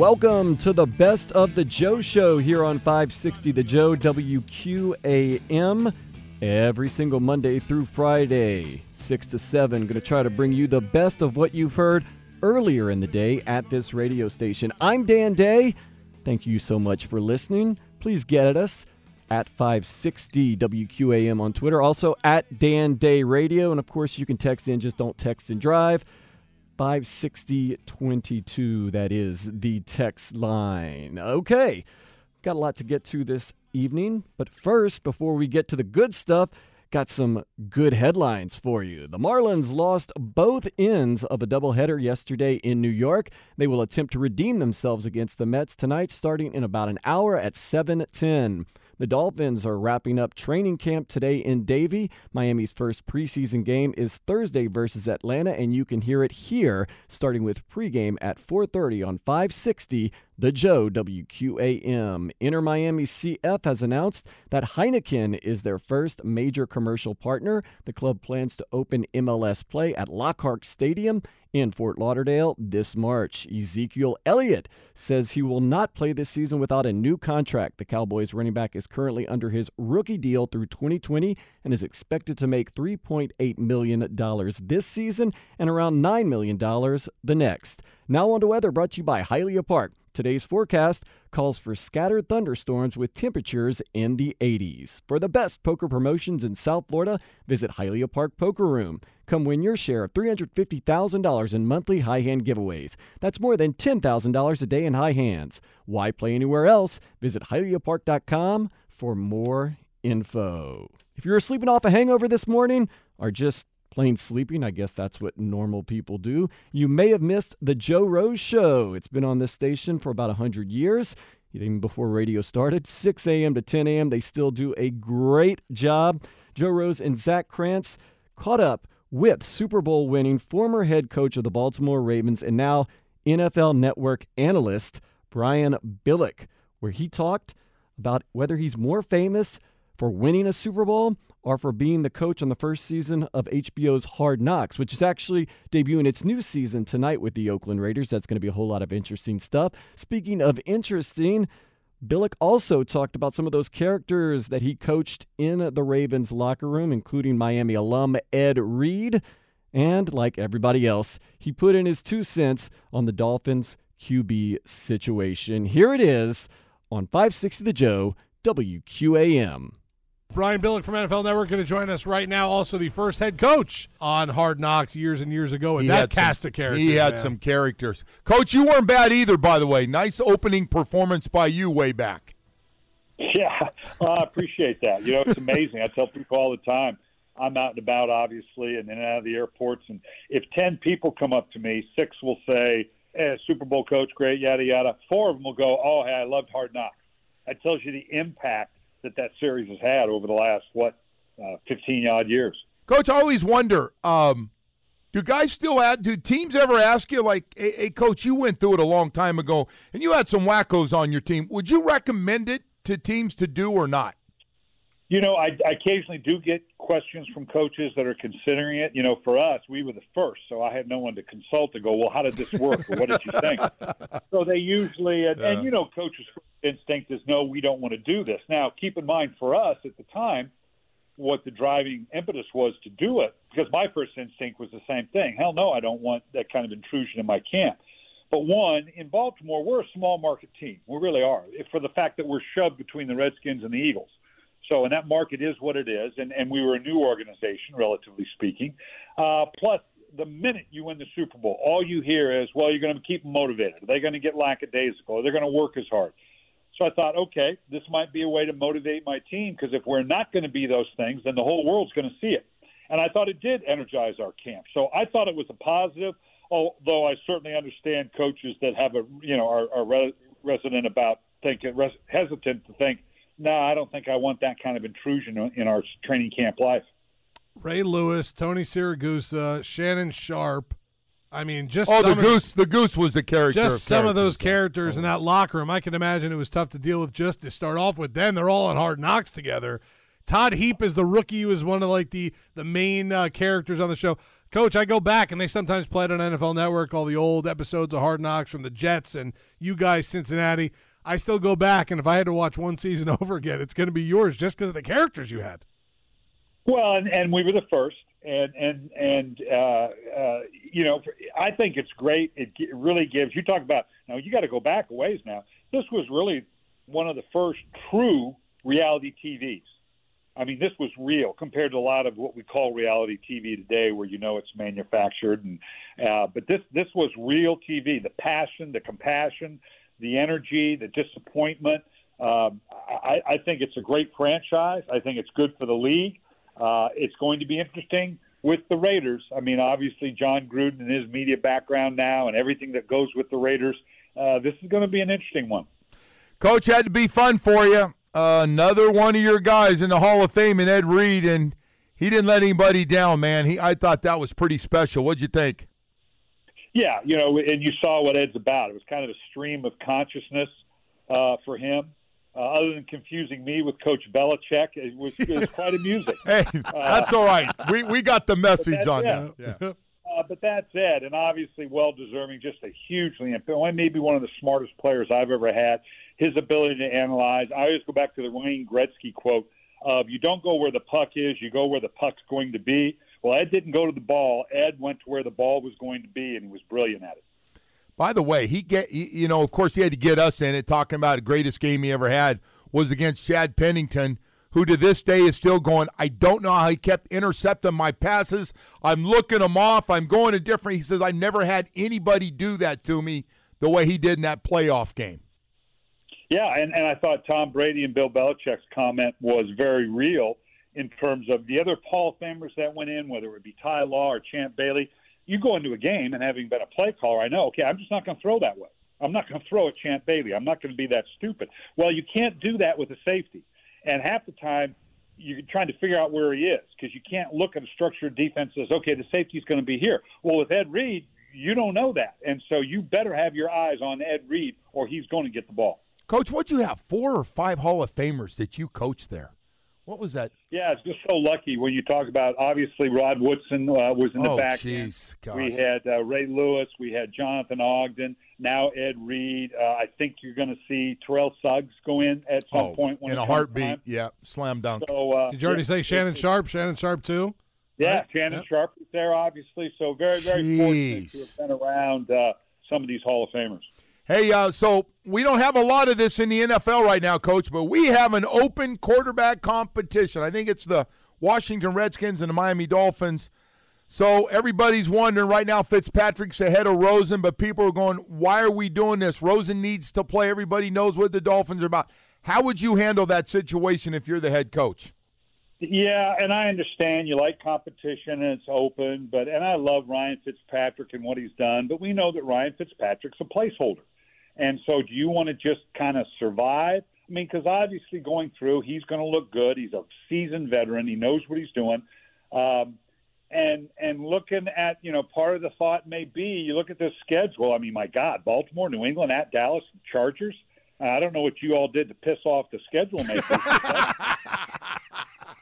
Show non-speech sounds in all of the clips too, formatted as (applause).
Welcome to the best of the Joe Show here on 560 The Joe WQAM. Every single Monday through Friday, 6 to 7. Going to try to bring you the best of what you've heard earlier in the day at this radio station. I'm Dan Day. Thank you so much for listening. Please get at us at 560 WQAM on Twitter, also at Dan Day Radio. And of course, you can text in, just don't text and drive. 56022, that is the text line. Okay, got a lot to get to this evening, but first, before we get to the good stuff, got some good headlines for you. The Marlins lost both ends of a doubleheader yesterday in New York. They will attempt to redeem themselves against the Mets tonight, starting in about an hour at 7:10. The Dolphins are wrapping up training camp today in Davie. Miami's first preseason game is Thursday versus Atlanta, and you can hear it here, starting with pregame at 4:30 on 560 the Joe WQAM. Inter Miami CF has announced that Heineken is their first major commercial partner. The club plans to open MLS play at Lockhart Stadium in Fort Lauderdale this March. Ezekiel Elliott says he will not play this season without a new contract. The Cowboys running back is currently under his rookie deal through 2020 and is expected to make $3.8 million this season and around $9 million the next. Now on to weather brought to you by Hialeah Park. Today's forecast calls for scattered thunderstorms with temperatures in the 80s. For the best poker promotions in South Florida, visit Hialeah Park Poker Room. Come win your share of $350,000 in monthly high hand giveaways. That's more than $10,000 a day in high hands. Why play anywhere else? Visit HialeahPark.com for more info. If you're sleeping off a hangover this morning or just plain sleeping. I guess that's what normal people do. You may have missed the Joe Rose Show. It's been on this station for about 100 years. Even before radio started, 6 a.m. to 10 a.m., they still do a great job. Joe Rose and Zach Krantz caught up with Super Bowl winning former head coach of the Baltimore Ravens and now NFL Network analyst Brian Billick, where he talked about whether he's more famous for winning a Super Bowl or for being the coach on the first season of HBO's Hard Knocks, which is actually debuting its new season tonight with the Oakland Raiders. That's going to be a whole lot of interesting stuff. Speaking of interesting, Billick also talked about some of those characters that he coached in the Ravens locker room, including Miami alum Ed Reed. And like everybody else, he put in his two cents on the Dolphins QB situation. Here it is on 560 The Joe, WQAM. Brian Billick from NFL Network going to join us right now. Also, the first head coach on Hard Knocks years and years ago, and He that cast some- of characters. He had man. some characters. Coach, you weren't bad either, by the way. Nice opening performance by you way back. Yeah, well, (laughs) I appreciate that. You know, it's amazing. I tell people all the time. I'm out and about, obviously, and in and out of the airports. And if ten people come up to me, six will say, eh, "Super Bowl coach, great, yada yada." Four of them will go, "Oh, hey, I loved Hard Knocks." That tells you the impact that that series has had over the last what, uh, fifteen odd years. Coach, I always wonder, um, do guys still add, do teams ever ask you, like, hey, hey, coach, you went through it a long time ago and you had some wackos on your team. Would you recommend it to teams to do or not? You know, I, I occasionally do get questions from coaches that are considering it. You know, for us, we were the first, so I had no one to consult to go, well, how did this work, or what did you think? (laughs) so they usually, and, and you know, coaches' instinct is, no, we don't want to do this. Now, keep in mind, for us at the time, what the driving impetus was to do it, because my first instinct was the same thing. Hell no, I don't want that kind of intrusion in my camp. But one, in Baltimore, we're a small market team. We really are, for the fact that we're shoved between the Redskins and the Eagles. So, and that market is what it is, and, and we were a new organization, relatively speaking. Uh, plus, the minute you win the Super Bowl, all you hear is, well, you're going to keep them motivated. Are they going to get lackadaisical? Are they going to work as hard? So I thought, okay, this might be a way to motivate my team because if we're not going to be those things, then the whole world's going to see it. And I thought it did energize our camp. So I thought it was a positive, although I certainly understand coaches that have a, you know, are, are re- resident about thinking, res- hesitant to think, no, I don't think I want that kind of intrusion in our training camp life. Ray Lewis, Tony Siragusa, Shannon Sharpe. I mean, just Oh, the some of- goose, the goose was the character. just some of those characters. characters in that locker room. I can imagine it was tough to deal with just to start off with. Then they're all on hard knocks together. Todd Heap is the rookie who is one of like the the main uh, characters on the show. Coach, I go back and they sometimes played on NFL Network, all the old episodes of Hard Knocks from the Jets and you guys, Cincinnati. I still go back, and if I had to watch one season (laughs) over again, it's going to be yours just because of the characters you had. Well, and, and we were the first, and and and uh, uh, you know, I think it's great. It really gives. You talk about now. You got to go back a ways now. This was really one of the first true reality TVs. I mean, this was real compared to a lot of what we call reality TV today, where you know it's manufactured. And uh, but this this was real TV. The passion, the compassion, the energy, the disappointment. Um, I, I think it's a great franchise. I think it's good for the league. Uh, it's going to be interesting with the Raiders. I mean, obviously, Jon Gruden and his media background now and everything that goes with the Raiders. Uh, this is going to be an interesting one. Coach, had to be fun for you. Uh, another one of your guys in the Hall of Fame, and Ed Reed, and he didn't let anybody down, man. He, I thought that was pretty special. What'd you think? Yeah, you know, and you saw what Ed's about. It was kind of a stream of consciousness uh, for him. Uh, other than confusing me with Coach Belichick, it was, it was quite amusing. (laughs) hey, that's uh, all right. We we got the (laughs) message on that. Yeah. Uh, but that's Ed, and obviously well deserving. Just a hugely, maybe one of the smartest players I've ever had. His ability to analyze. I always go back to the Wayne Gretzky quote of "You don't go where the puck is, you go where the puck's going to be." Well, Ed didn't go to the ball. Ed went to where the ball was going to be, and he was brilliant at it. By the way, he get you know, of course, he had to get us in it. Talking about the greatest game he ever had was against Chad Pennington, who to this day is still going. I don't know how he kept intercepting my passes. I'm looking him off. I'm going to different. He says I never had anybody do that to me the way he did in that playoff game. Yeah, and, and I thought Tom Brady and Bill Belichick's comment was very real in terms of the other Paul Famers that went in, whether it be Ty Law or Champ Bailey. You go into a game and having been a play caller, I know, okay, I'm just not going to throw that way. I'm not going to throw at Champ Bailey. I'm not going to be that stupid. Well, you can't do that with a safety. And half the time, you're trying to figure out where he is because you can't look at a structured defense as, okay, the safety's going to be here. Well, with Ed Reed, you don't know that. And so you better have your eyes on Ed Reed or he's going to get the ball. Coach, what do you have? Four or five Hall of Famers that you coach there? What was that? Yeah, it's just so lucky when you talk about. Obviously, Rod Woodson uh, was in the oh, back. Geez, we had uh, Ray Lewis. We had Jonathan Ogden. Now Ed Reed. Uh, I think you're going to see Terrell Suggs go in at some oh, point. in a heartbeat. Time. Yeah, slam dunk. So, uh, Did you already yeah, say Shannon Sharpe? Shannon Sharpe too. Yeah, right? Shannon yep. Sharpe is there, obviously. So very, very Jeez. fortunate to have been around uh, some of these Hall of Famers. Hey, uh, so we don't have a lot of this in the NFL right now, Coach, but we have an open quarterback competition. I think it's the Washington Redskins and the Miami Dolphins. So everybody's wondering right now, Fitzpatrick's ahead of Rosen, but people are going, why are we doing this? Rosen needs to play. Everybody knows what the Dolphins are about. How would you handle that situation if you're the head coach? Yeah, and I understand you like competition and it's open, but and I love Ryan Fitzpatrick and what he's done, but we know that Ryan Fitzpatrick's a placeholder. And so, do you want to just kind of survive? I mean, because obviously going through, he's going to look good. He's a seasoned veteran. He knows what he's doing. Um, and and looking at you know part of the thought may be you look at this schedule. I mean, my God, Baltimore, New England, at Dallas, Chargers. I don't know what you all did to piss off the schedule makers. (laughs) that's,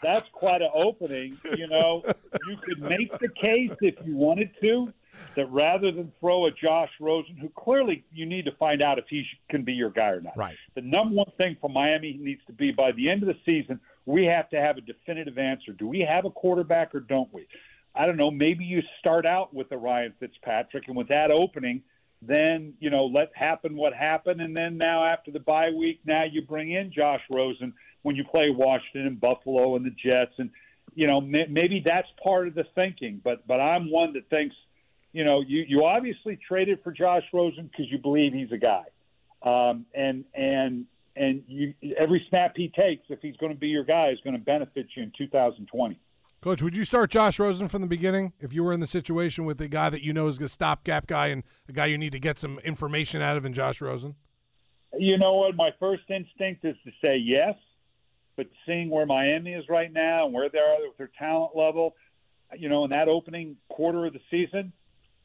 that's quite an opening. You know, you could make the case if you wanted to that rather than throw a Josh Rosen, who clearly you need to find out if he can be your guy or not. Right. The number one thing for Miami needs to be by the end of the season, we have to have a definitive answer. Do we have a quarterback or don't we? I don't know. Maybe you start out with a Ryan Fitzpatrick, and with that opening, then you know let happen what happened, and then now after the bye week, now you bring in Josh Rosen when you play Washington and Buffalo and the Jets, and you know maybe that's part of the thinking. But but I'm one that thinks you know, you, you obviously traded for Josh Rosen because you believe he's a guy, um, and and and you, every snap he takes, if he's going to be your guy, is going to benefit you in 2020. Coach, would you start Josh Rosen from the beginning if you were in the situation with a guy that you know is a stopgap guy and a guy you need to get some information out of in Josh Rosen? You know what? My first instinct is to say yes, but seeing where Miami is right now and where they are with their talent level, you know, in that opening quarter of the season,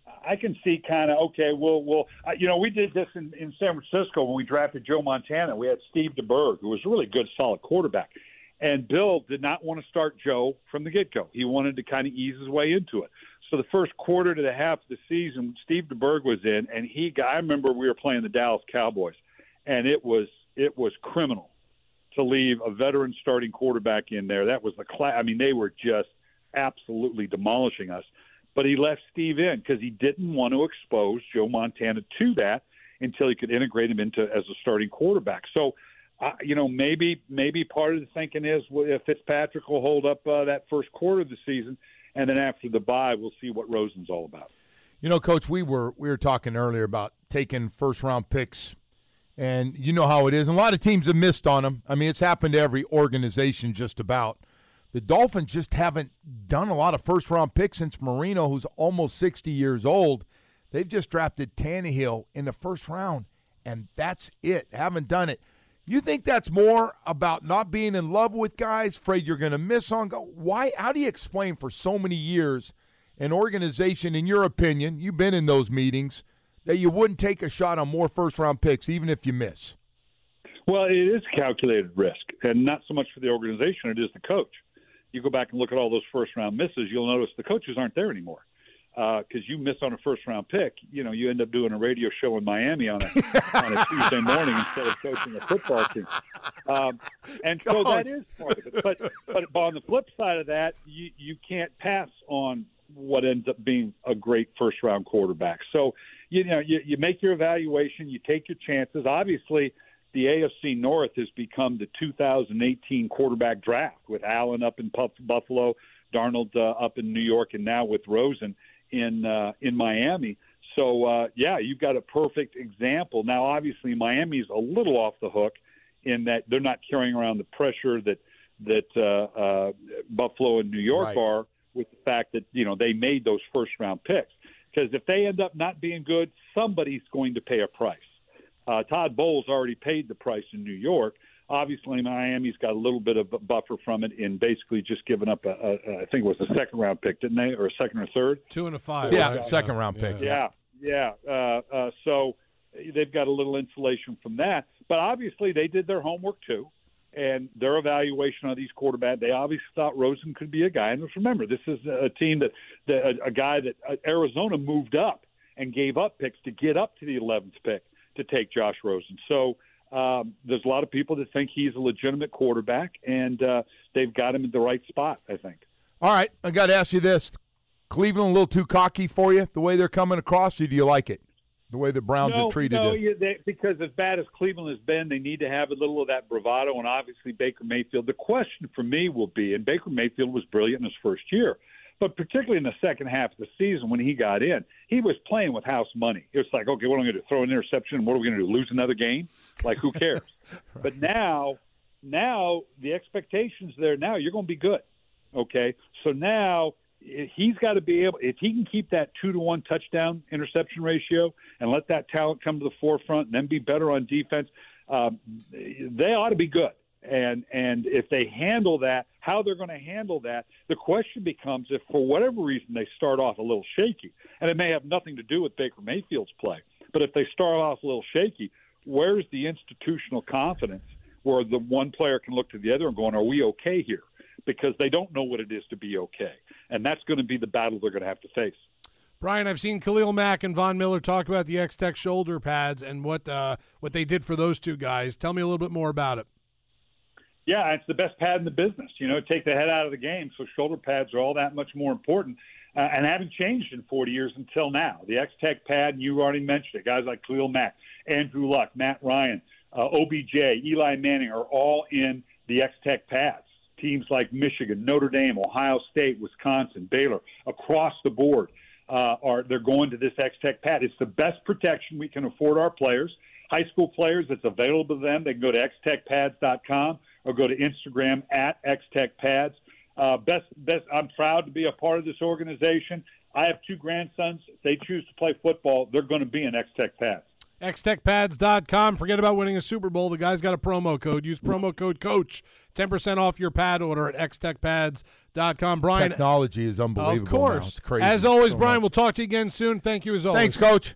I can see kind of okay. We'll, we'll, uh, you know, we did this in, in San Francisco when we drafted Joe Montana. We had Steve DeBerg, who was a really good, solid quarterback, And Bill did not want to start Joe from the get go. He wanted to kind of ease his way into it. So the first quarter to the half of the season, Steve DeBerg was in, and he. got- I remember we were playing the Dallas Cowboys, and it was it was criminal to leave a veteran starting quarterback in there. That was the class. I mean, they were just absolutely demolishing us. But he left Steve in because he didn't want to expose Joe Montana to that until he could integrate him into as a starting quarterback. So, uh, you know, maybe maybe part of the thinking is well, if Fitzpatrick will hold up uh, that first quarter of the season, and then after the bye, we'll see what Rosen's all about. You know, Coach, we were we were talking earlier about taking first round picks, and you know how it is. And a lot of teams have missed on them. I mean, it's happened to every organization just about. The Dolphins just haven't done a lot of first round picks since Marino, who's almost sixty years old. They've just drafted Tannehill in the first round, and that's it. Haven't done it. You think that's more about not being in love with guys, afraid you're going to miss on? Go why? How do you explain for so many years an organization, in your opinion, you've been in those meetings, that you wouldn't take a shot on more first round picks, even if you miss? Well, it is calculated risk, and not so much for the organization; it is the coach. You go back and look at all those first round misses, you'll notice the coaches aren't there anymore because uh, you miss on a first round pick. You know, you end up doing a radio show in Miami on a on a Tuesday morning instead of coaching a football team. Um, and so that is part of it. But but on the flip side of that, you you can't pass on what ends up being a great first round quarterback. So you know you, you make your evaluation, you take your chances. Obviously, the AFC North has become the 2018 quarterback draft with Allen up in Buffalo, Darnold uh, up in New York, and now with Rosen in uh, in Miami. So uh, yeah, you've got a perfect example. Now, obviously, Miami's a little off the hook in that they're not carrying around the pressure that that uh, uh, Buffalo and New York Right. are with the fact that you know they made those first round picks. Because if they end up not being good, somebody's going to pay a price. Uh, Todd Bowles already paid the price in New York. Obviously, Miami's got a little bit of a buffer from it in basically just giving up a, a, a I think it was a second round pick, didn't they, or a second or third? Two and a five. Yeah, right? second round pick. Yeah, yeah. Uh, uh, so they've got a little insulation from that. But obviously, they did their homework too, and their evaluation of these quarterbacks. They obviously thought Rosen could be a guy. And just remember, this is a team that, that a, a guy that uh, Arizona moved up and gave up picks to get up to the 11th pick to take Josh Rosen. So. Um, there's a lot of people that think he's a legitimate quarterback, and uh, they've got him in the right spot. I think. All right, I got to ask you this: Cleveland a little too cocky for you, the way they're coming across, or do you like it? The way the Browns no, have treated no, you, they, because as bad as Cleveland has been, they need to have a little of that bravado, and obviously Baker Mayfield. The question for me will be, and Baker Mayfield was brilliant in his first year, but particularly in the second half of the season when he got in, he was playing with house money. It was like, okay, what am I going to do? Throw an interception? What are we going to do? Lose another game? Like, who cares? (laughs) But now, now the expectations there. Now you're going to be good. Okay, so now he's got to be able if he can keep that two to one touchdown interception ratio and let that talent come to the forefront and then be better on defense um, they ought to be good and and if they handle that how they're going to handle that the question becomes if for whatever reason they start off a little shaky and it may have nothing to do with Baker Mayfield's play but if they start off a little shaky where's the institutional confidence where the one player can look to the other and going are we okay here because they don't know what it is to be okay. And that's going to be the battle they're going to have to face. Brian, I've seen Khalil Mack and Von Miller talk about the X Tech shoulder pads and what uh, what they did for those two guys. Tell me a little bit more about it. Yeah, it's the best pad in the business. You know, take the head out of the game, so shoulder pads are all that much more important. Uh, and haven't changed in 40 years until now. The X Tech pad, and you already mentioned it. Guys like Khalil Mack, Andrew Luck, Matt Ryan, uh, OBJ, Eli Manning are all in the X Tech pads teams like Michigan, Notre Dame, Ohio State, Wisconsin, Baylor, across the board, uh, are they're going to this X Tech pad. It's the best protection we can afford our players. High school players, it's available to them. They can go to xtechpads.com or go to Instagram at xtechpads. Uh, best, best. I'm proud to be a part of this organization. I have two grandsons. If they choose to play football, they're going to be in X Tech pads. xtechpads.com. Forget about winning a Super Bowl. The guy's got a promo code. Use promo code COACH. 10% off your pad order at xtechpads.com. Brian, Technology is unbelievable. of now. course. It's crazy. As always, So Brian, much. we'll talk to you again soon. Thank you as always. Thanks, Coach.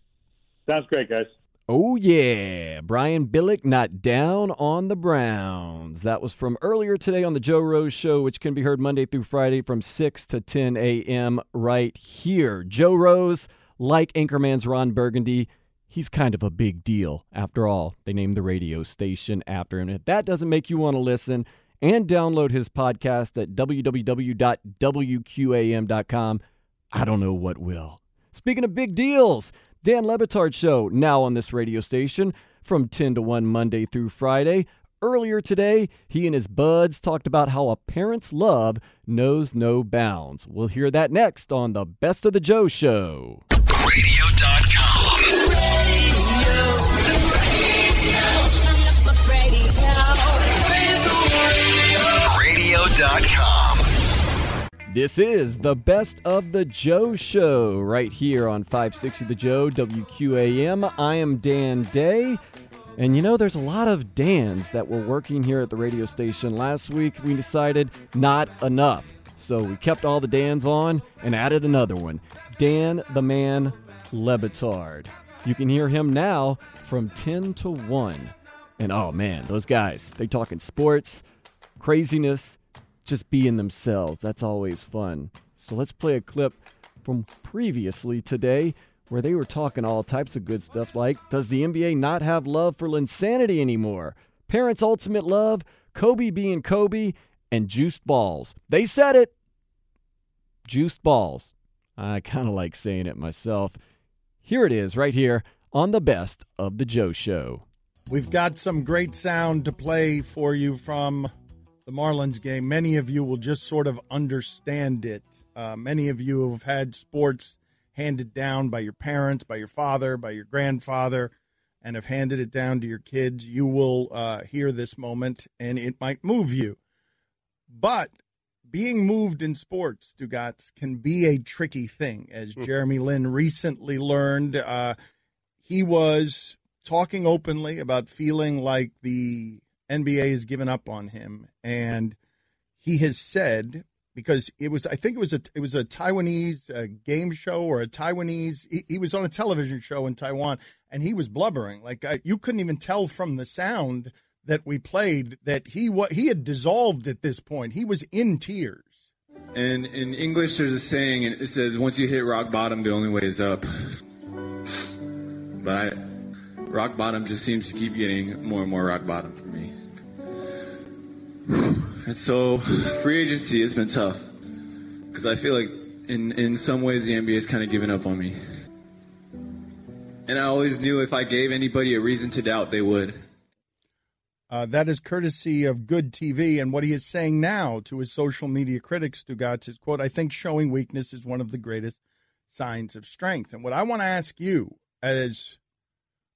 Sounds great, guys. Oh, yeah. Brian Billick not down on the Browns. That was from earlier today on the Joe Rose Show, which can be heard Monday through Friday from 6 to 10 a.m. right here. Joe Rose, like Anchorman's Ron Burgundy, he's kind of a big deal. After all, they named the radio station after him. If that doesn't make you want to listen and download his podcast at www.wqam.com, I don't know what will. Speaking of big deals, Dan Le Batard Show, now on this radio station from 10 to 1 Monday through Friday. Earlier today, he and his buds talked about how a parent's love knows no bounds. We'll hear that next on the Best of the Joe Show. Radio.com. Radio.com. This is the Best of the Joe Show right here on 560 The Joe, WQAM. I am Dan Day. And you know, there's a lot of Dans that were working here at the radio station. Last week, we decided not enough. So we kept all the Dans on and added another one Dan the Man Le Batard. You can hear him now from 10 to 1. And oh man, those guys, they talking sports, craziness, just being themselves. That's always fun. So let's play a clip from previously today where they were talking all types of good stuff like Does the NBA not have love for Linsanity anymore? Parents' ultimate love, Kobe being Kobe, and juiced balls. They said it. Juiced balls. I kind of like saying it myself. Here it is, right here on the best of the Joe Show. We've got some great sound to play for you from the Marlins game. Many of you will just sort of understand it. Uh, many of you have had sports handed down by your parents, by your father, by your grandfather, and have handed it down to your kids. You will uh, hear this moment and it might move you. But being moved in sports, Stugotz, can be a tricky thing. As Jeremy Lin recently learned, uh, he was talking openly about feeling like the NBA has given up on him, and he has said because it was I think it was a it was a Taiwanese uh, game show or a Taiwanese he, he, was on a television show in Taiwan and he was blubbering like uh, you couldn't even tell from the sound that we played that he what he had dissolved at this point he was in tears. And in English, there's a saying, and it says, "Once you hit rock bottom, the only way is up." But I, rock bottom just seems to keep getting more and more rock bottom for me. And (sighs) so, free agency has been tough because I feel like in in some ways the NBA has kind of given up on me. And I always knew if I gave anybody a reason to doubt, they would. Uh, that is courtesy of Good TV. And what he is saying now to his social media critics, Stugotz, is, quote, I think showing weakness is one of the greatest signs of strength. And what I want to ask you as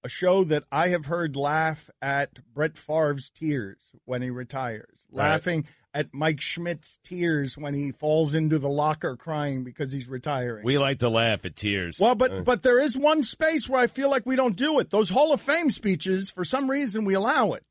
a show that I have heard laugh at Brett Favre's tears when he retires, right. laughing at Mike Schmidt's tears when he falls into the locker crying because he's retiring. We like to laugh at tears. Well, but uh. but there is one space where I feel like we don't do it. Those Hall of Fame speeches, for some reason, we allow it.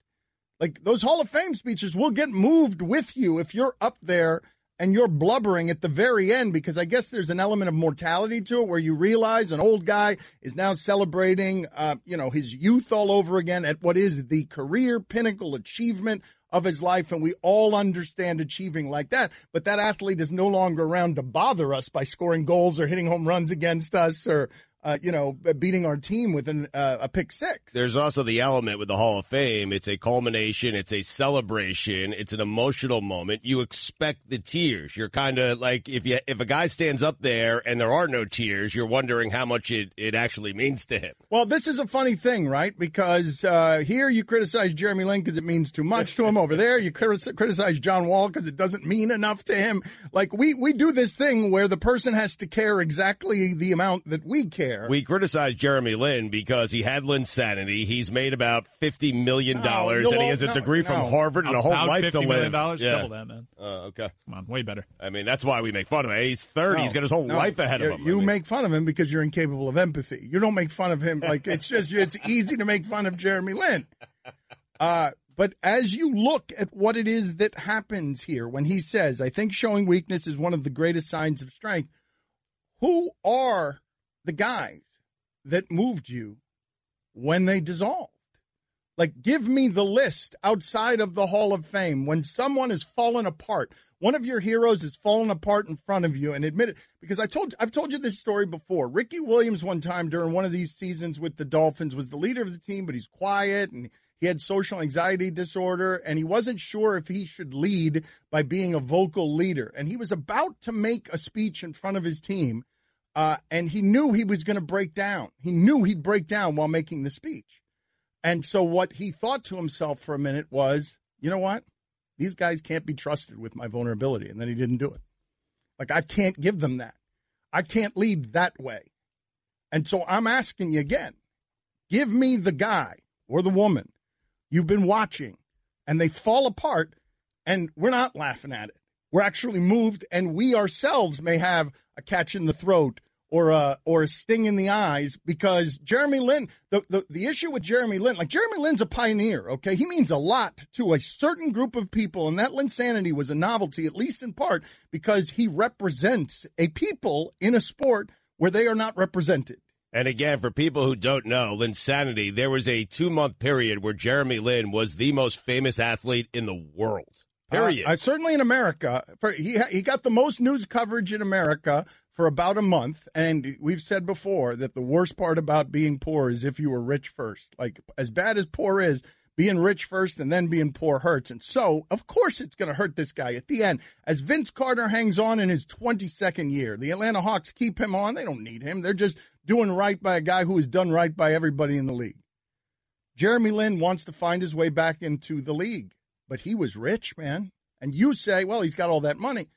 Like those Hall of Fame speeches will get moved with you if you're up there and you're blubbering at the very end because I guess there's an element of mortality to it where you realize an old guy is now celebrating, uh, you know, his youth all over again at what is the career pinnacle achievement of his life. And we all understand achieving like that. But that athlete is no longer around to bother us by scoring goals or hitting home runs against us or uh, you know, beating our team with an, uh, a pick six. There's also the element with the Hall of Fame. It's a culmination. It's a celebration. It's an emotional moment. You expect the tears. You're kind of like if you if a guy stands up there and there are no tears, you're wondering how much it, it actually means to him. Well, this is a funny thing, right? Because uh, here you criticize Jeremy Lin because it means too much to him. Over there, you criticize John Wall because it doesn't mean enough to him. Like we we do this thing where the person has to care exactly the amount that we care there. We criticize Jeremy Lin because he had Linsanity. He's made about fifty million dollars, no, and he has a no, degree no. from Harvard and a whole life to live. Dollars, yeah. Double that, man. Uh, okay, come on, way better. I mean, that's why we make fun of him. He's thirty. he's got his whole life ahead you, of him. You I mean. make fun of him because you're incapable of empathy. You don't make fun of him (laughs) like it's just it's easy to make fun of Jeremy Lin. Uh, but as you look at what it is that happens here when he says, I think showing weakness is one of the greatest signs of strength, who are the guys that moved you when they dissolved. Like, give me the list outside of the Hall of Fame when someone has fallen apart. One of your heroes has fallen apart in front of you and admit it. Because I told I've told you this story before. Ricky Williams one time during one of these seasons with the Dolphins was the leader of the team, but he's quiet and he had social anxiety disorder and he wasn't sure if he should lead by being a vocal leader. And he was about to make a speech in front of his team, uh, and he knew he was going to break down. He knew he'd break down while making the speech. And so what he thought to himself for a minute was, you know what? These guys can't be trusted with my vulnerability. And then he didn't do it. Like, I can't give them that. I can't lead that way. And so I'm asking you again give me the guy or the woman you've been watching and they fall apart and we're not laughing at it. We're actually moved and we ourselves may have a catch in the throat or a or a sting in the eyes because Jeremy Lin the, the the issue with Jeremy Lin like Jeremy Lin's a pioneer okay he means a lot to a certain group of people and that Linsanity was a novelty at least in part because he represents a people in a sport where they are not represented And again, for people who don't know, Linsanity, there was a two month period where Jeremy Lin was the most famous athlete in the world. Period. Uh, uh, certainly in America, for, he he got the most news coverage in America for about a month, and we've said before that the worst part about being poor is if you were rich first. Like as bad as poor is, being rich first and then being poor hurts, and so of course it's going to hurt this guy at the end. As Vince Carter hangs on in his twenty second year, the Atlanta Hawks keep him on. They don't need him. They're just doing right by a guy who has done right by everybody in the league. Jeremy Lin wants to find his way back into the league but he was rich, man. And you say, well, he's got all that money.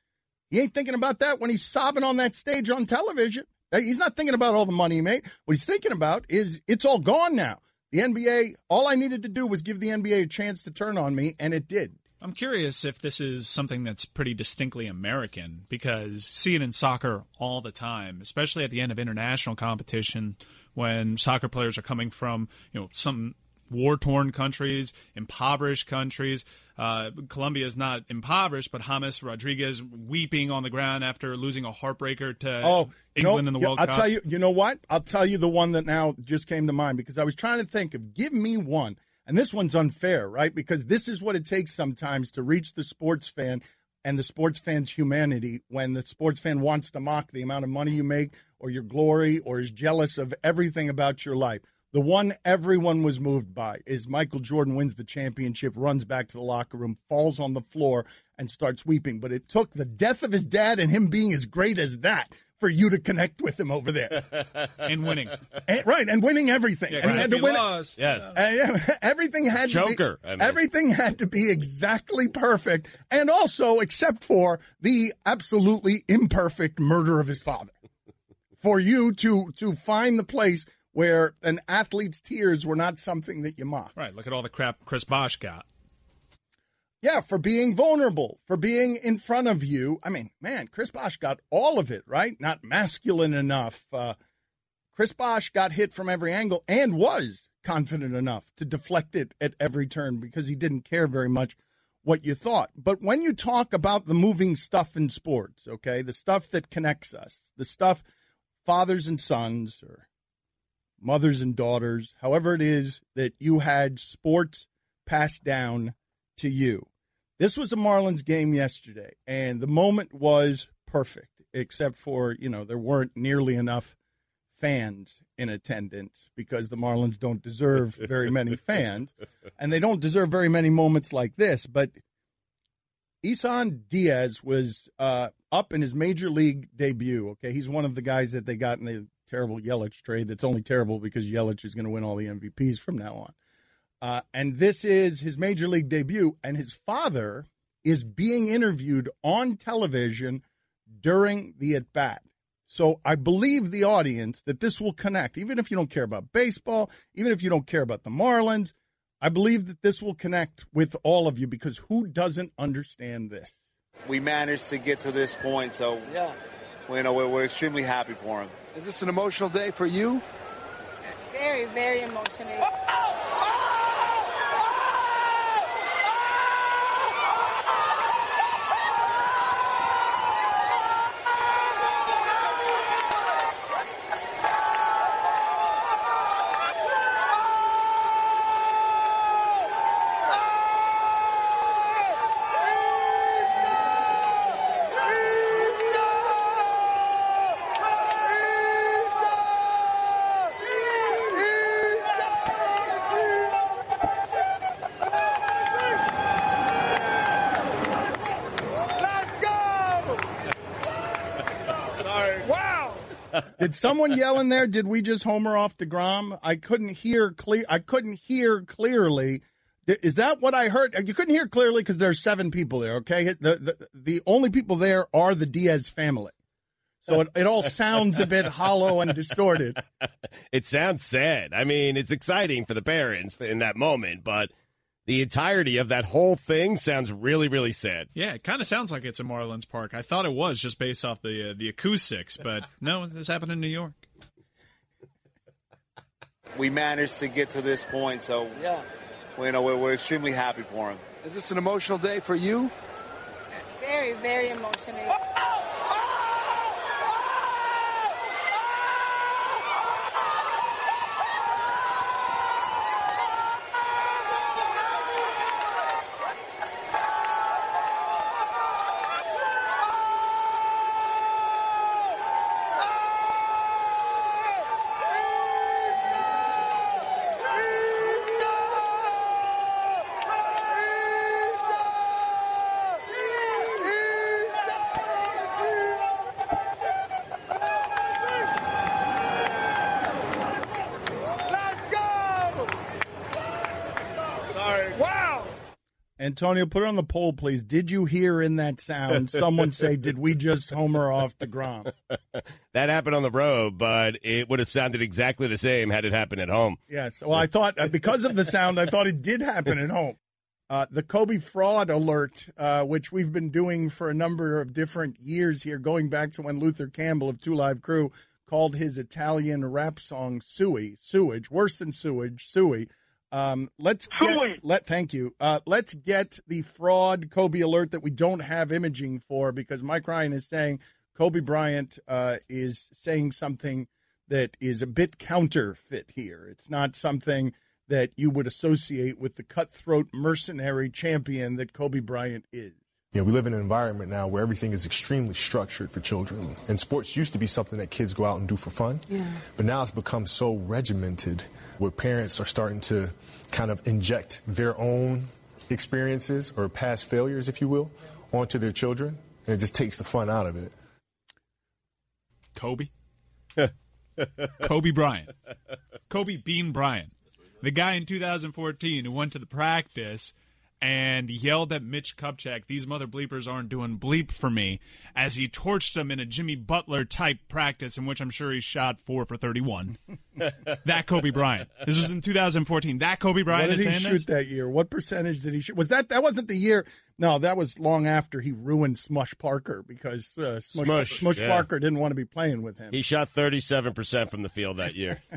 He ain't thinking about that when he's sobbing on that stage on television. He's not thinking about all the money he made. What he's thinking about is it's all gone now. The NBA, all I needed to do was give the NBA a chance to turn on me, and it did. I'm curious if this is something that's pretty distinctly American because see it in soccer all the time, especially at the end of international competition when soccer players are coming from, you know, some war torn countries, impoverished countries. Uh, Colombia is not impoverished, but James Rodriguez weeping on the ground after losing a heartbreaker to Oh, England no, in the World I'll Cup. tell you. You know what? I'll tell you the one that now just came to mind because I was trying to think of give me one, and this one's unfair, right? Because this is what it takes sometimes to reach the sports fan and the sports fan's humanity when the sports fan wants to mock the amount of money you make or your glory or is jealous of everything about your life. The one everyone was moved by is Michael Jordan wins the championship, runs back to the locker room, falls on the floor, and starts weeping. But it took the death of his dad and him being as great as that for you to connect with him over there. (laughs) and winning. And- right, and winning everything. Yeah, and he had to he win. it. lost, yes. Uh, yeah, (laughs) everything had Joker, to I be mean. everything had to be exactly perfect, and also except for the absolutely imperfect murder of his father. For you to to find the place where an athlete's tears were not something that you mock. Right. Look at all the crap Chris Bosh got. Yeah, for being vulnerable, for being in front of you. I mean, man, Chris Bosh got all of it, right? Not masculine enough. Uh, Chris Bosh got hit from every angle and was confident enough to deflect it at every turn because he didn't care very much what you thought. But when you talk about the moving stuff in sports, okay, the stuff that connects us, the stuff fathers and sons or mothers and daughters, however it is that you had sports passed down to you. This was a Marlins game yesterday, and the moment was perfect, except for, you know, there weren't nearly enough fans in attendance because the Marlins don't deserve very many (laughs) fans, and they don't deserve very many moments like this. But Isan Diaz was uh, up in his major league debut. Okay, he's one of the guys that they got in the terrible Yelich trade. That's only terrible because Yelich is going to win all the MVPs from now on. Uh, and this is his major league debut, and his father is being interviewed on television during the at bat. So I believe the audience that this will connect, even if you don't care about baseball, even if you don't care about the Marlins. I believe that this will connect with all of you because who doesn't understand this? we managed to get to this point. So yeah, you know we're, we're extremely happy for him. Is this an emotional day for you? Very, very emotional. Oh, oh, oh! Did someone yell in there? Did we just homer off deGrom? I couldn't hear clear. I couldn't hear clearly. Is that what I heard? You couldn't hear clearly because there's seven people there. Okay, the, the the only people there are the Diaz family, so it, it all sounds a bit hollow and distorted. (laughs) It sounds sad. I mean, it's exciting for the parents in that moment, but the entirety of that whole thing sounds really, really sad. Yeah, it kind of sounds like it's a Marlins Park. I thought it was just based off the uh, the acoustics, but (laughs) no, this happened in New York. We managed to get to this point, so yeah, we, you know we're, we're extremely happy for him. Is this an emotional day for you? Very, very emotional. Antonio, put it on the poll, please. Did you hear in that sound someone say, "Did we just homer off deGrom"? (laughs) That happened on the road, but it would have sounded exactly the same had it happened at home. Yes. Well, I thought uh, because of the sound, I thought it did happen at home. Uh, the Kobe fraud alert, uh, which we've been doing for a number of different years here, going back to when Luther Campbell of Two Live Crew called his Italian rap song "Sui" sewage, worse than sewage, "Sui." Um, let's get, let thank you. Uh, let's get the fraud Kobe alert that we don't have imaging for because Mike Ryan is saying Kobe Bryant uh, is saying something that is a bit counterfeit here. It's not something that you would associate with the cutthroat mercenary champion that Kobe Bryant is. You know, we live in an environment now where everything is extremely structured for children. And sports used to be something that kids go out and do for fun. Yeah. But now it's become so regimented where parents are starting to kind of inject their own experiences or past failures, if you will, onto their children. And it just takes the fun out of it. Kobe. (laughs) Kobe Bryant. Kobe Bean Bryant. The guy in 2014 who went to the practice and yelled at Mitch Kupchak, these mother bleepers aren't doing bleep for me, as he torched him in a Jimmy Butler type practice in which I'm sure he shot four for 31. (laughs) that Kobe Bryant. This was in 2014. That Kobe Bryant what did is he shoot this? that year? What percentage did he shoot? Was that that wasn't the year? No, that was long after he ruined Smush Parker because uh, Smush, Smush, Smush yeah. Parker didn't want to be playing with him. He shot 37% from the field that year. (laughs)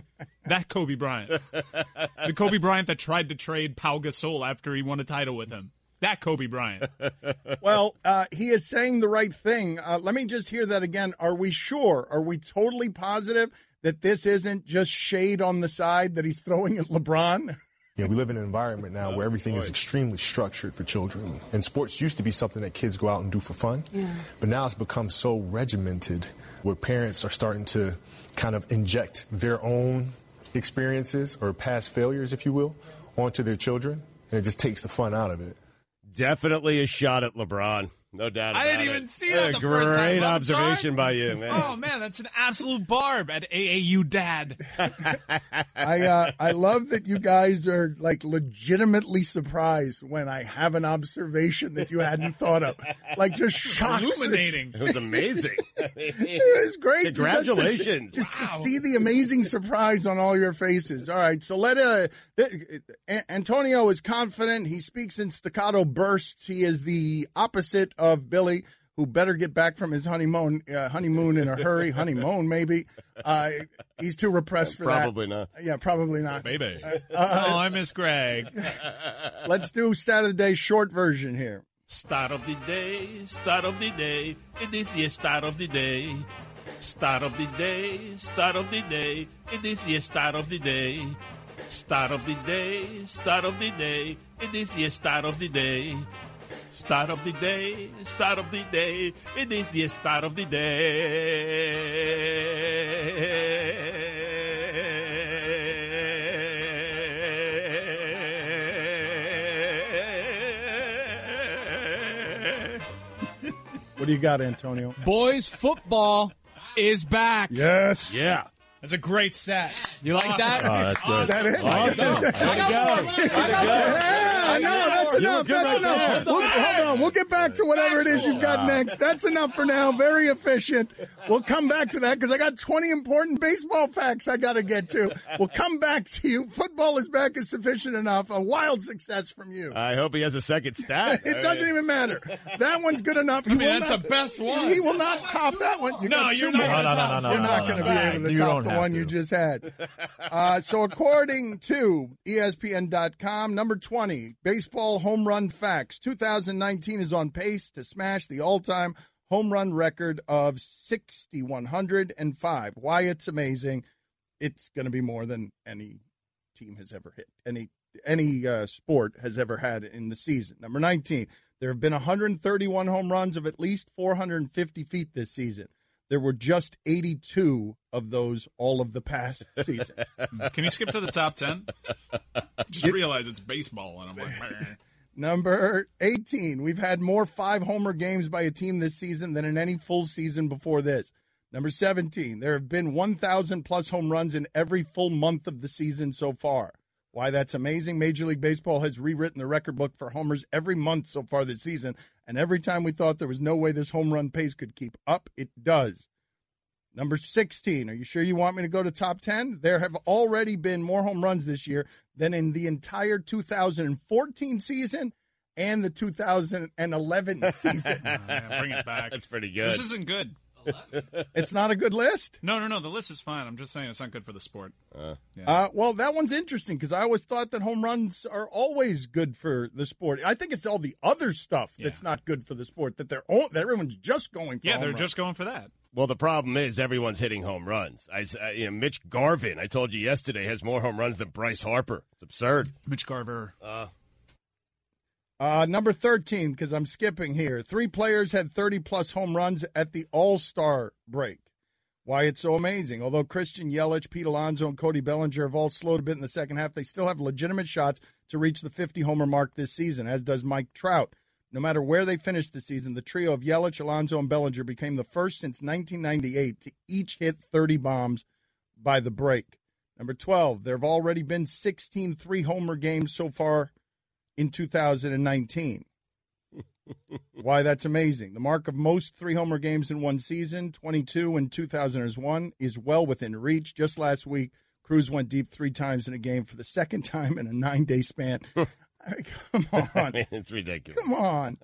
That Kobe Bryant. the Kobe Bryant that tried to trade Pau Gasol after he won a title with him. That Kobe Bryant. (laughs) well, uh, he is saying the right thing. Uh, let me just hear that again. Are we sure? Are we totally positive that this isn't just shade on the side that he's throwing at LeBron? (laughs) You know, we live in an environment now where everything is extremely structured for children. And sports used to be something that kids go out and do for fun. Yeah. But now it's become so regimented where parents are starting to kind of inject their own experiences or past failures, if you will, onto their children. And it just takes the fun out of it. Definitely a shot at LeBron. No doubt about I didn't it. even see Yeah, that the Great first time. Observation by you, man. Oh man, that's an absolute barb at AAU dad. (laughs) I uh, I love that you guys are like legitimately surprised when I have an observation that you hadn't thought of, like just shocked. Illuminating. It was amazing. (laughs) It was great. Congratulations. Just, to, just to see the amazing surprise on all your faces. All right, so let uh, th- Antonio is confident. He speaks in staccato bursts. He is the opposite of Billy, who better get back from his honeymoon uh, honeymoon in a hurry. honeymoon, maybe. Uh, he's too repressed for Probably that. Probably not. Yeah, probably not. Baby. Uh, oh, I miss Greg. Let's do stat of the day short version here. Start of the day, start of the day, it is the start of the day. Start of the day, start of the day, it is the start of the day. Start of the day, start of the day, it is the start of the day. Start of the day, start of the day, it is the start of the day. What do you got, Antonio? Boys football. is back. Yes. Yeah. That's a great stat. You like that? Oh, that's good. Is that it? Awesome. Way to go. Yeah, no, that's You were enough. That's right enough. We'll, hold on. We'll get back to whatever it is you've got next. That's enough for now. Very efficient. We'll come back to that because I got 20 important baseball facts I got to get to. We'll come back to you. Football is back is sufficient enough. A wild success from you. I hope he has a second stat. (laughs) It doesn't even matter. That one's good enough. I mean, that's not, the best one. He will not top that one. You No, got you're two not more. gonna top You're it. not No, going to no, be able to top don't the have one to. you just had. (laughs) Uh, so, according to ESPN.com, number 20, baseball home run facts. 2019 is on pace to smash the all time home run record of 6,105. Why it's amazing. It's going to be more than any team has ever hit, any any uh, sport has ever had in the season. Number 19, there have been 131 home runs of at least 450 feet this season. There were just 82 of those all of the past (laughs) seasons. Can you skip to the top 10? Just realize it's baseball, and I'm like, (laughs) Number 18, we've had more five homer games by a team this season than in any full season before this. Number 17, there have been 1,000 plus home runs in every full month of the season so far. Why that's amazing. Major League Baseball has rewritten the record book for homers every month so far this season. And every time we thought there was no way this home run pace could keep up, it does. Number 16, are you sure you want me to go to top 10? There have already been more home runs this year than in the entire 2014 season and the 2011 (laughs) season. (laughs) Ah, yeah, bring it back. That's pretty good. This isn't good. It's not a good list? No, no, no. The list is fine. I'm just saying it's not good for the sport. Uh, well, that one's interesting because I always thought that home runs are always good for the sport. I think it's all the other stuff that's not good for the sport that they're all, that everyone's just going for. Yeah, they're runs. just going for that. Well, the problem is everyone's hitting home runs. I, s- uh, you know, Mitch Garvin, I told you yesterday, has more home runs than Bryce Harper. It's absurd. Mitch Garver. Uh, Uh, number 13, because I'm skipping here. Three players had 30 plus home runs at the All Star break. Why it's so amazing. Although Christian Yelich, Pete Alonso, and Cody Bellinger have all slowed a bit in the second half, they still have legitimate shots to reach the 50 homer mark this season, as does Mike Trout. No matter where they finish the season, the trio of Yelich, Alonso, and Bellinger became the first since 1998 to each hit 30 bombs by the break. Number 12, there have already been 16 three homer games so far in 2019. (laughs) Why that's amazing. The mark of most three homer games in one season, 22 in 2001, is well within reach. Just last week, Cruz went deep three times in a game for the second time in a nine day span. (laughs) Come (laughs) I on. mean, it's ridiculous. Come on.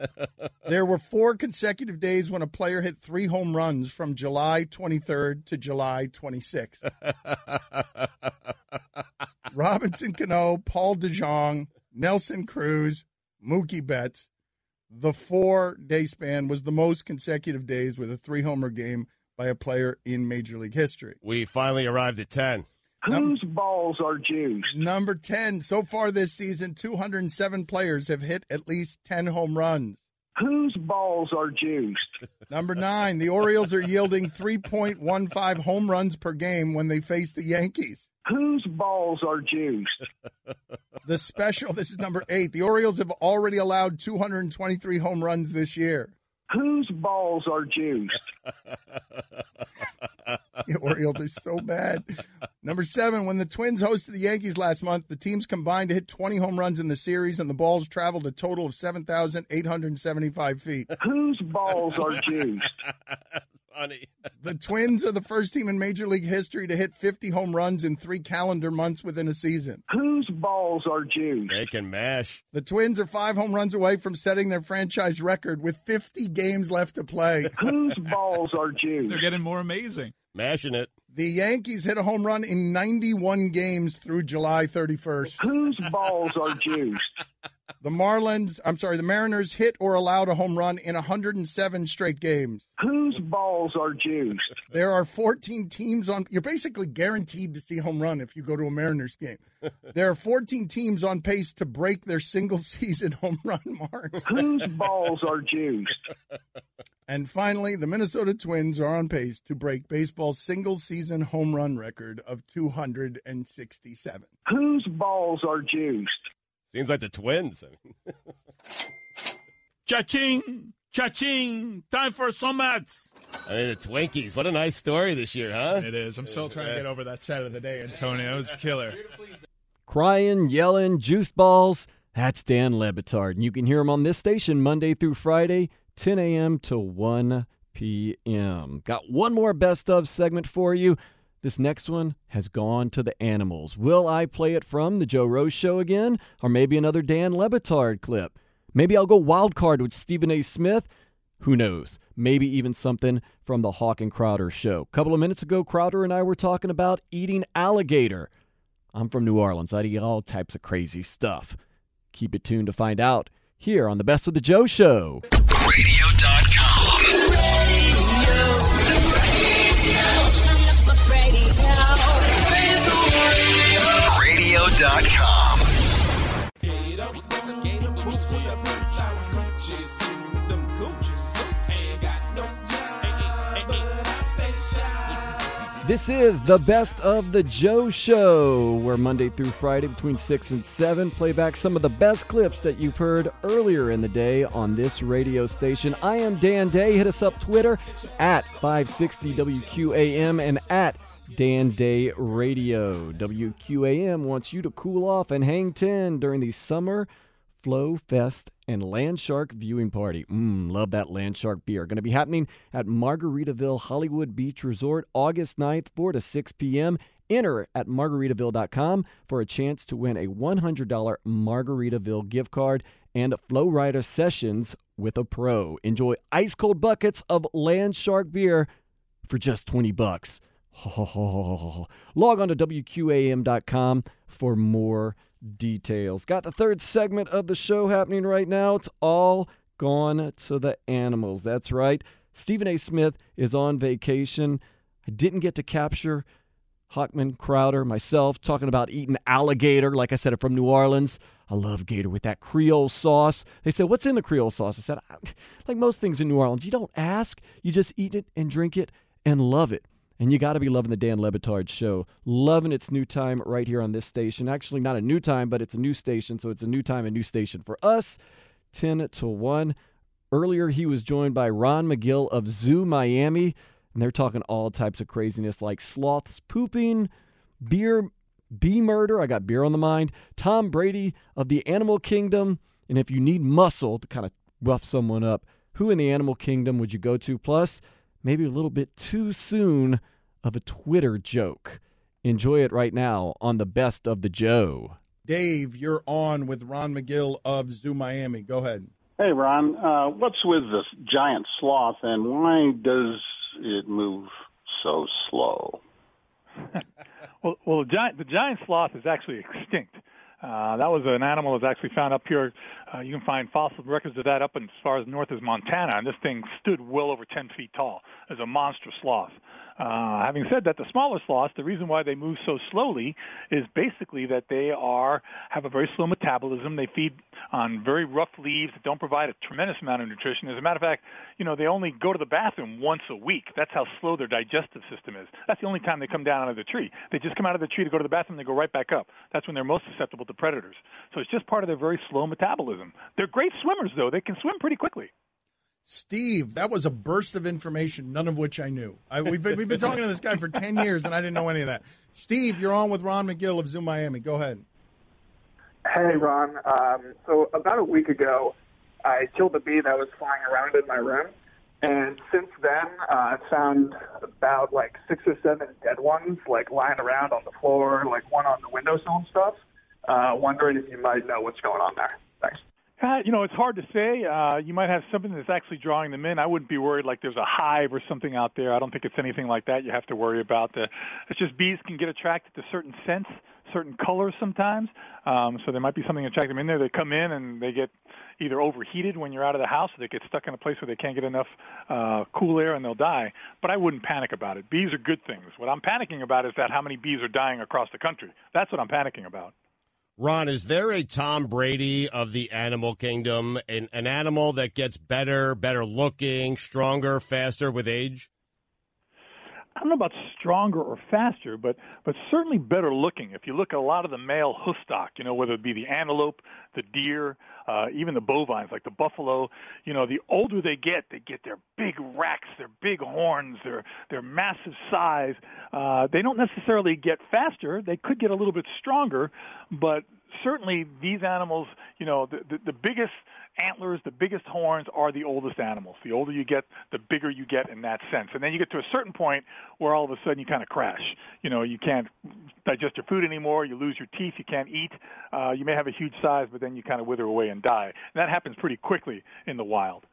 There were four consecutive days when a player hit three home runs from July 23rd to July 26th. Robinson Cano, Paul DeJong, Nelson Cruz, Mookie Betts. The four day span was the most consecutive days with a three homer game by a player in Major League history. We finally arrived at 10. Whose balls are juiced? Number 10. So far this season, 207 players have hit at least 10 home runs. Whose balls are juiced? Number nine. The Orioles are yielding 3.15 home runs per game when they face the Yankees. Whose balls are juiced? (laughs) The special, this is number eight. The Orioles have already allowed 223 home runs this year. Whose balls are juiced? (laughs) The Orioles are so bad. Number seven, when the Twins hosted the Yankees last month, the teams combined to hit 20 home runs in the series, and the balls traveled a total of 7,875 feet. Whose balls are juiced? (laughs) Funny. The Twins are the first team in Major League history to hit 50 home runs in three calendar months within a season. Whose balls are juiced? They can mash. The Twins are five home runs away from setting their franchise record with 50 games left to play. Whose (laughs) balls are juiced? They're getting more amazing. Mashing it. The Yankees hit a home run in 91 games through July 31st. Whose balls are juiced? (laughs) The Marlins, I'm sorry, the Mariners hit or allowed a home run in 107 straight games. Whose balls are juiced? There are 14 teams on. You're basically guaranteed to see home run if you go to a Mariners game. (laughs) There are 14 teams on pace to break their single (laughs) season home run marks. Whose (laughs) balls are juiced? And finally, the Minnesota Twins are on pace to break baseball's single season home run record of 267. Whose balls are juiced? Seems like the twins. I mean, (laughs) Cha-ching! Cha-ching! Time for some ads. I mean, the Twinkies. What a nice story this year, huh? It is. I'm still trying to get over that set of the day, Antonio. It was (laughs) killer. Crying, yelling, juice balls. That's Dan Le Batard. And you can hear him on this station Monday through Friday, 10 a.m. to 1 p.m. Got one more best of segment for you. This next one has gone to the animals. Will I play it from the Joe Rose show again? Or maybe another Dan Le Batard clip? Maybe I'll go wild card with Stephen A. Smith. Who knows? Maybe even something from the Hawk and Crowder show. A couple of minutes ago, Crowder and I were talking about eating alligator. I'm from New Orleans. I eat all types of crazy stuff. Keep it tuned to find out here on the Best of the Joe Show. This is the Best of the Joe Show, where Monday through Friday between 6 and 7 play back some of the best clips that you've heard earlier in the day on this radio station. I am Dan Day. Hit us up Twitter at 560 WQAM and at Dan Day Radio. WQAM wants you to cool off and hang 10 during the summer Flow Fest and Land Shark viewing party. Mmm, love that Land Shark beer. Going to be happening at Margaritaville Hollywood Beach Resort August 9th, 4 to 6 p.m. Enter at margaritaville.com for a chance to win a $100 Margaritaville gift card and Flow Rider sessions with a pro. Enjoy ice cold buckets of Land Shark beer for just 20 bucks. Log on to WQAM.com for more details. Got the third segment of the show happening right now. It's all gone to the animals. That's right. Stephen A. Smith is on vacation. I didn't get to capture Hochman, Crowder, myself talking about eating alligator. Like I said, I'm from New Orleans. I love gator with that Creole sauce. They said, What's in the Creole sauce? I said, Like most things in New Orleans, you don't ask, you just eat it and drink it and love it. And you got to be loving the Dan Le Batard show. Loving its new time right here on this station. Actually, not a new time, but it's a new station. So it's a new time, a new station for us. 10 to 1. Earlier, he was joined by Ron McGill of Zoo Miami. And they're talking all types of craziness like sloths pooping, beer, bee murder. I got beer on the mind. Tom Brady of the Animal Kingdom. And if you need muscle to kind of rough someone up, who in the Animal Kingdom would you go to? Plus, maybe a little bit too soon of a Twitter joke. Enjoy it right now on the Best of the Joe. Dave, you're on with Ron McGill of Zoo Miami. Go ahead. Hey, Ron. Uh, what's with this giant sloth, and why does it move so slow? (laughs) well, well, the giant the giant sloth is actually extinct. Uh, that was an animal that's actually found up here. Uh, you can find fossil records of that up as far as north as Montana, and this thing stood well over 10 feet tall. It was a monster sloth. Uh, having said that, the smaller sloths, the reason why they move so slowly is basically that they are have a very slow metabolism. They feed on very rough leaves that don't provide a tremendous amount of nutrition. As a matter of fact, you know they only go to the bathroom once a week. That's how slow their digestive system is. That's the only time they come down out of the tree. They just come out of the tree to go to the bathroom. And they go right back up. That's when they're most susceptible to predators. So it's just part of their very slow metabolism. They're great swimmers, though. They can swim pretty quickly. Steve, that was a burst of information, none of which I knew. I, we've, we've been talking to this guy for 10 years, and I didn't know any of that. Steve, you're on with Ron McGill of Zoo Miami. Go ahead. Hey, Ron. Um, so about a week ago, I killed a bee that was flying around in my room. And since then, uh, I've found about like six or seven dead ones, like lying around on the floor, like one on the windowsill and stuff. Uh, wondering if you might know what's going on there. Thanks. Uh, you know, it's hard to say. Uh, you might have something that's actually drawing them in. I wouldn't be worried like there's a hive or something out there. I don't think it's anything like that you have to worry about. The, it's just bees can get attracted to certain scents, certain colors sometimes. Um, so there might be something attracting them in there. They come in and they get either overheated when you're out of the house, or they get stuck in a place where they can't get enough uh, cool air and they'll die. But I wouldn't panic about it. Bees are good things. What I'm panicking about is that how many bees are dying across the country. That's what I'm panicking about. Ron, is there a Tom Brady of the animal kingdom, an, an animal that gets better, better looking, stronger, faster with age? I don't know about stronger or faster, but but certainly better looking. If you look at a lot of the male hoof stock, you know, whether it be the antelope, the deer, uh, even the bovines like the buffalo, you know, the older they get, they get their big racks, their big horns, their their massive size. Uh, they don't necessarily get faster. They could get a little bit stronger, but certainly these animals, you know, the, the, the biggest antlers, the biggest horns are the oldest animals. The older you get, the bigger you get in that sense. And then you get to a certain point where all of a sudden you kind of crash. You know, you can't digest your food anymore. You lose your teeth. You can't eat. Uh, you may have a huge size, but then you kind of wither away and die. And that happens pretty quickly in the wild.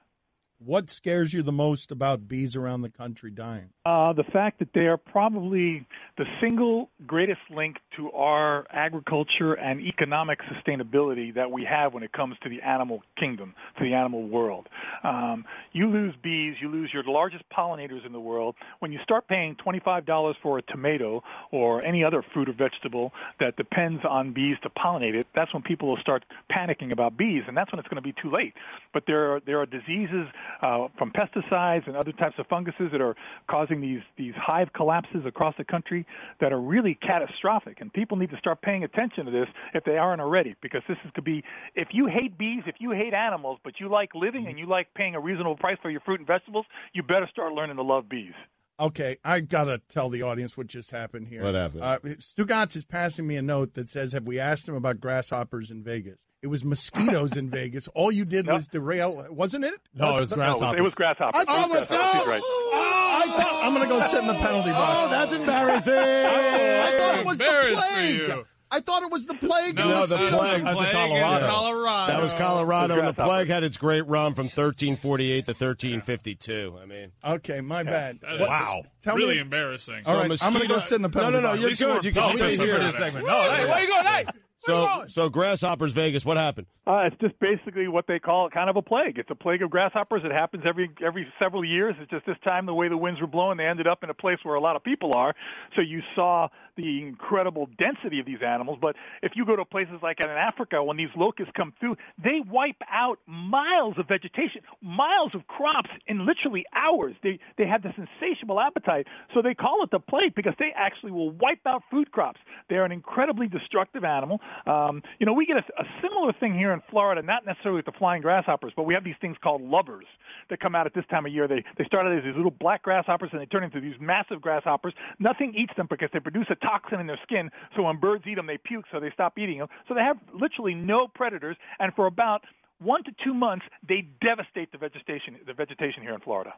What scares you the most about bees around the country dying? Uh, the fact that they are probably the single greatest link to our agriculture and economic sustainability that we have when it comes to the animal kingdom, to the animal world. Um, you lose bees, you lose your largest pollinators in the world. When you start paying $25 for a tomato or any other fruit or vegetable that depends on bees to pollinate it, that's when people will start panicking about bees, and that's when it's going to be too late. But there are, there are diseases uh, from pesticides and other types of funguses that are causing these these hive collapses across the country that are really catastrophic. And people need to start paying attention to this if they aren't already, because this is, could be if you hate bees, if you hate animals, but you like living and you like paying a reasonable price for your fruit and vegetables, you better start learning to love bees. Okay, I gotta tell the audience what just happened here. What happened? Uh, Stugotz is passing me a note that says, "Have we asked him about grasshoppers in Vegas? It was mosquitoes in (laughs) Vegas. All you did was derail, wasn't it? No, it was grasshoppers. It was grasshoppers. I, It was grasshoppers. He's right. I thought I'm gonna go sit in the penalty box. Oh, that's embarrassing. I, I thought it was the Embarrassed for plague. You. I thought it was the plague. No, and the plague. That's in Colorado. Colorado. That was Colorado, and the plague had its great run from 1348 to 1352. I mean, Okay, my bad. That is What- Wow. Tell really me. embarrassing. All right, I'm gonna go sit in the No, penalty no, no, box. you're least we're good. You can stay for here. this segment. No, hey, where you going? Hey, So, so grasshoppers, Vegas. What happened? Uh, it's just basically what they call kind of a plague. It's a plague of grasshoppers. It happens every every several years. It's just this time the way the winds were blowing, they ended up in a place where a lot of people are. So you saw the incredible density of these animals. But if you go to places like in Africa, when these locusts come through, they wipe out miles of vegetation, miles of crops in literally hours. They they have this insatiable appetite. So they call it the plague because they actually will wipe out food crops. They're an incredibly destructive animal. Um, you know, we get a, a similar thing here in Florida, not necessarily with the flying grasshoppers, but we have these things called lubbers that come out at this time of year. They they start out as these little black grasshoppers and they turn into these massive grasshoppers. Nothing eats them because they produce a toxin in their skin. So when birds eat them, they puke, so they stop eating them. So they have literally no predators, and for about one to two months, they devastate the vegetation the vegetation here in Florida.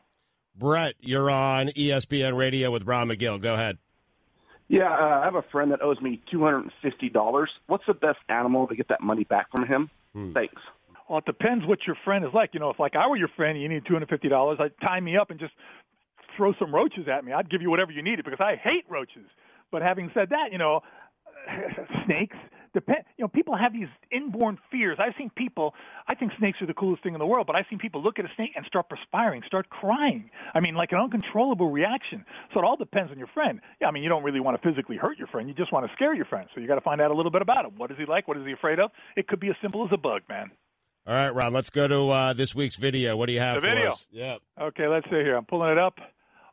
Brett, you're on ESPN Radio with Ron McGill. Go ahead. Yeah, uh, I have a friend that owes me two hundred and fifty dollars. What's the best animal to get that money back from him? Thanks. Well, it depends what your friend is like. You know, if like I were your friend and you need two hundred fifty dollars, I'd tie me up and just throw some roaches at me. I'd give you whatever you needed because I hate roaches. But having said that, you know, (laughs) snakes depend. You know, people have these inborn fears. I've seen people. I think snakes are the coolest thing in the world, but I've seen people look at a snake and start perspiring, start crying. I mean, like an uncontrollable reaction. So it all depends on your friend. Yeah, I mean, you don't really want to physically hurt your friend. You just want to scare your friend. So you got to find out a little bit about him. What is he like? What is he afraid of? It could be as simple as a bug, man. All right, Ron. Let's go to uh, this week's video. What do you have The for video. us? Yeah. Okay, let's see here. I'm pulling it up.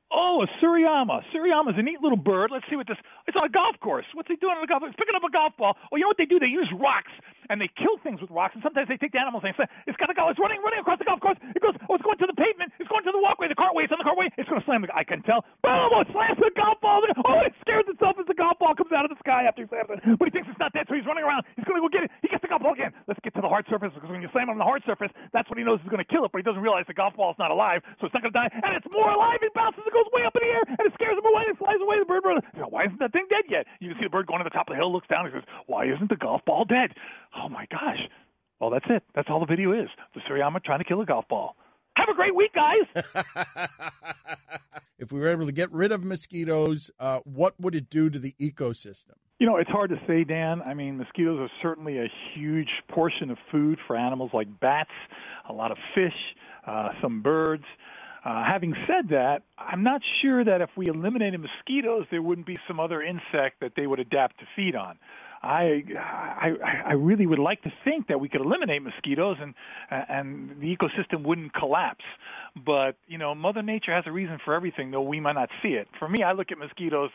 Oh, a Seriema. Seriema's a neat little bird. Let's see what this. It's on a golf course. What's he doing on a golf? He's picking up a golf ball. Well, you know what they do? They use rocks and they kill things with rocks. And sometimes they take the animals and say, "It's got to go. It's running, running across the golf course. It goes. Oh, it's going to the pavement. It's going to the walkway. The cartway. It's on the cartway. It's going to slam the. I can tell. Boom! Oh, it slams the golf ball. Oh, it scares itself as the golf ball comes out of the sky after he slams it. But he thinks it's not dead, so he's running around. He's going to go get it. He gets the golf ball again. Let's get to the hard surface because when you slam on the hard surface, he knows he's going to kill it. But he doesn't realize the golf ball is not alive, so it's not going to die. And it's more alive. It bounces. It goes way up in the air, and it scares him away. And it flies away. The bird runs. You why isn't that thing dead yet? You can see the bird going to the top of the hill, looks down, and says, "Why isn't the golf ball dead?" Oh my gosh. Well, that's it. That's all the video is. The Seriema trying to kill a golf ball. Have a great week, guys. (laughs) If we were able to get rid of mosquitoes, uh, what would it do to the ecosystem? You know, it's hard to say, Dan. I mean, mosquitoes are certainly a huge portion of food for animals like bats, a lot of fish, uh, some birds. Uh, having said that, I'm not sure that if we eliminated mosquitoes, there wouldn't be some other insect that they would adapt to feed on. I, I I really would like to think that we could eliminate mosquitoes and and the ecosystem wouldn't collapse. But you know, Mother Nature has a reason for everything, though we might not see it. For me, I look at mosquitoes,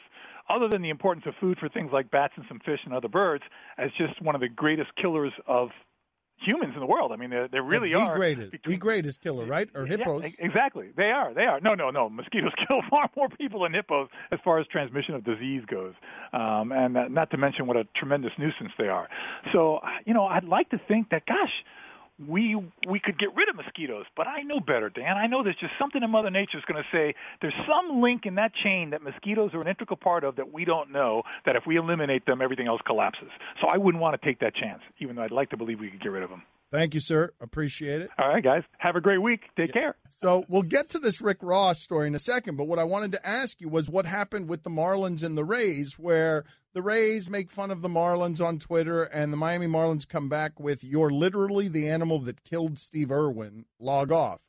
other than the importance of food for things like bats and some fish and other birds, as just one of the greatest killers of humans in the world. I mean, they they really the are. greatest, the greatest killer, right? Or hippos? Yeah, exactly. They are. They are. No, no, no. Mosquitoes (laughs) kill far more people than hippos as far as transmission of disease goes. Um, and uh, not to mention what a tremendous nuisance they are. So, you know, I'd like to think that, gosh, we we could get rid of mosquitoes, but I know better, Dan. I know there's just something in Mother Nature is going to say there's some link in that chain that mosquitoes are an integral part of that we don't know. That if we eliminate them, everything else collapses. So I wouldn't want to take that chance, even though I'd like to believe we could get rid of them. Thank you, sir. Appreciate it. All right, guys. Have a great week. Take care. So we'll get to this Rick Ross story in a second, but what I wanted to ask you was what happened with the Marlins and the Rays, where the Rays make fun of the Marlins on Twitter, and the Miami Marlins come back with "You're literally the animal that killed Steve Irwin." Log off.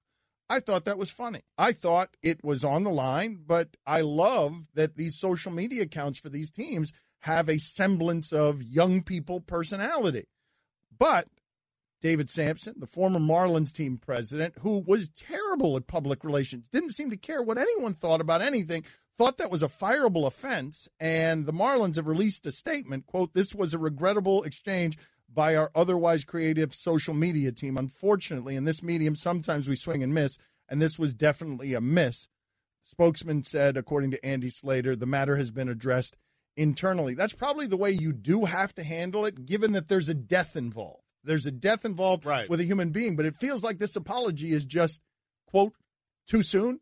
I thought that was funny. I thought it was on the line, but I love that these social media accounts for these teams have a semblance of young people personality. But David Samson, the former Marlins team president, who was terrible at public relations, didn't seem to care what anyone thought about anything, thought that was a fireable offense. And the Marlins have released a statement, quote, this was a regrettable exchange by our otherwise creative social media team. Unfortunately, in this medium, sometimes we swing and miss, and this was definitely a miss. Spokesman said, according to Andy Slater, the matter has been addressed internally. That's probably the way you do have to handle it, given that there's a death involved. There's a death involved Right. with a human being, but it feels like this apology is just, quote, too soon.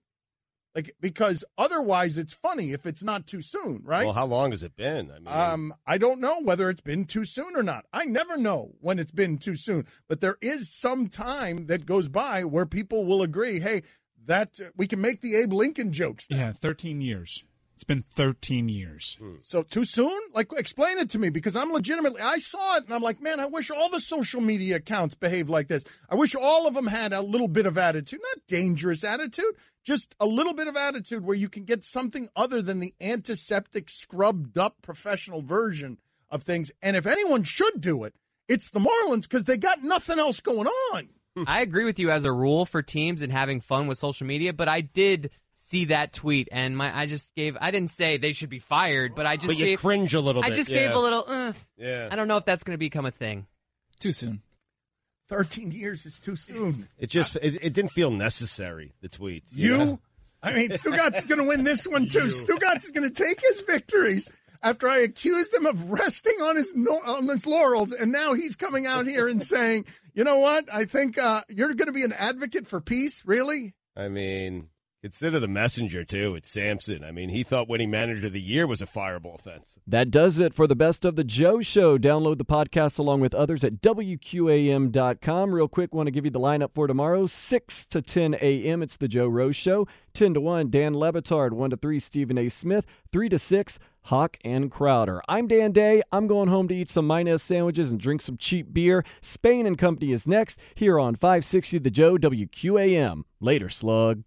Like, because otherwise it's funny if it's not too soon, right? Well, how long has it been? I mean, Um, I don't know whether it's been too soon or not. I never know when it's been too soon, but there is some time that goes by where people will agree, hey, that we can make the Abe Lincoln jokes. now. Yeah, 13 years. It's been 13 years. Hmm. So too soon? Like, explain it to me because I'm legitimately. I saw it and I'm like, man, I wish all the social media accounts behaved like this. I wish all of them had a little bit of attitude, not dangerous attitude, just a little bit of attitude where you can get something other than the antiseptic, scrubbed up professional version of things. And if anyone should do it, it's the Marlins because they got nothing else going on. Hmm. I agree with you as a rule for teams and having fun with social media, but I did see that tweet and my I just gave I didn't say they should be fired, but I just But you gave, cringe a little I bit, just yeah. gave a little. Uh, Yeah. I don't know if that's going to become a thing. Too soon. Thirteen years is too soon. it just it, it didn't feel necessary. The tweets. You? know? I mean, Stugotz is going to win this one too. (laughs) Stugotz is going to take his victories after I accused him of resting on his no, on his laurels, and now he's coming out here and saying, "You know what? I think uh, you're going to be an advocate for peace." Really? I mean, consider the messenger too. It's Samson. I mean, he thought winning manager of the year was a fireable offense. That does it for the best of the Joe Show. Download the podcast along with others at WQAM.com. Real quick, want to give you the lineup for tomorrow 6 to 10 a.m. It's the Joe Rose Show. 10 to 1, Dan Le Batard. 1 to 3, Stephen A. Smith. 3 to 6, Hawk and Crowder. I'm Dan Day. I'm going home to eat some Minez sandwiches and drink some cheap beer. Spain and Company is next here on 560 The Joe WQAM. Later, slug.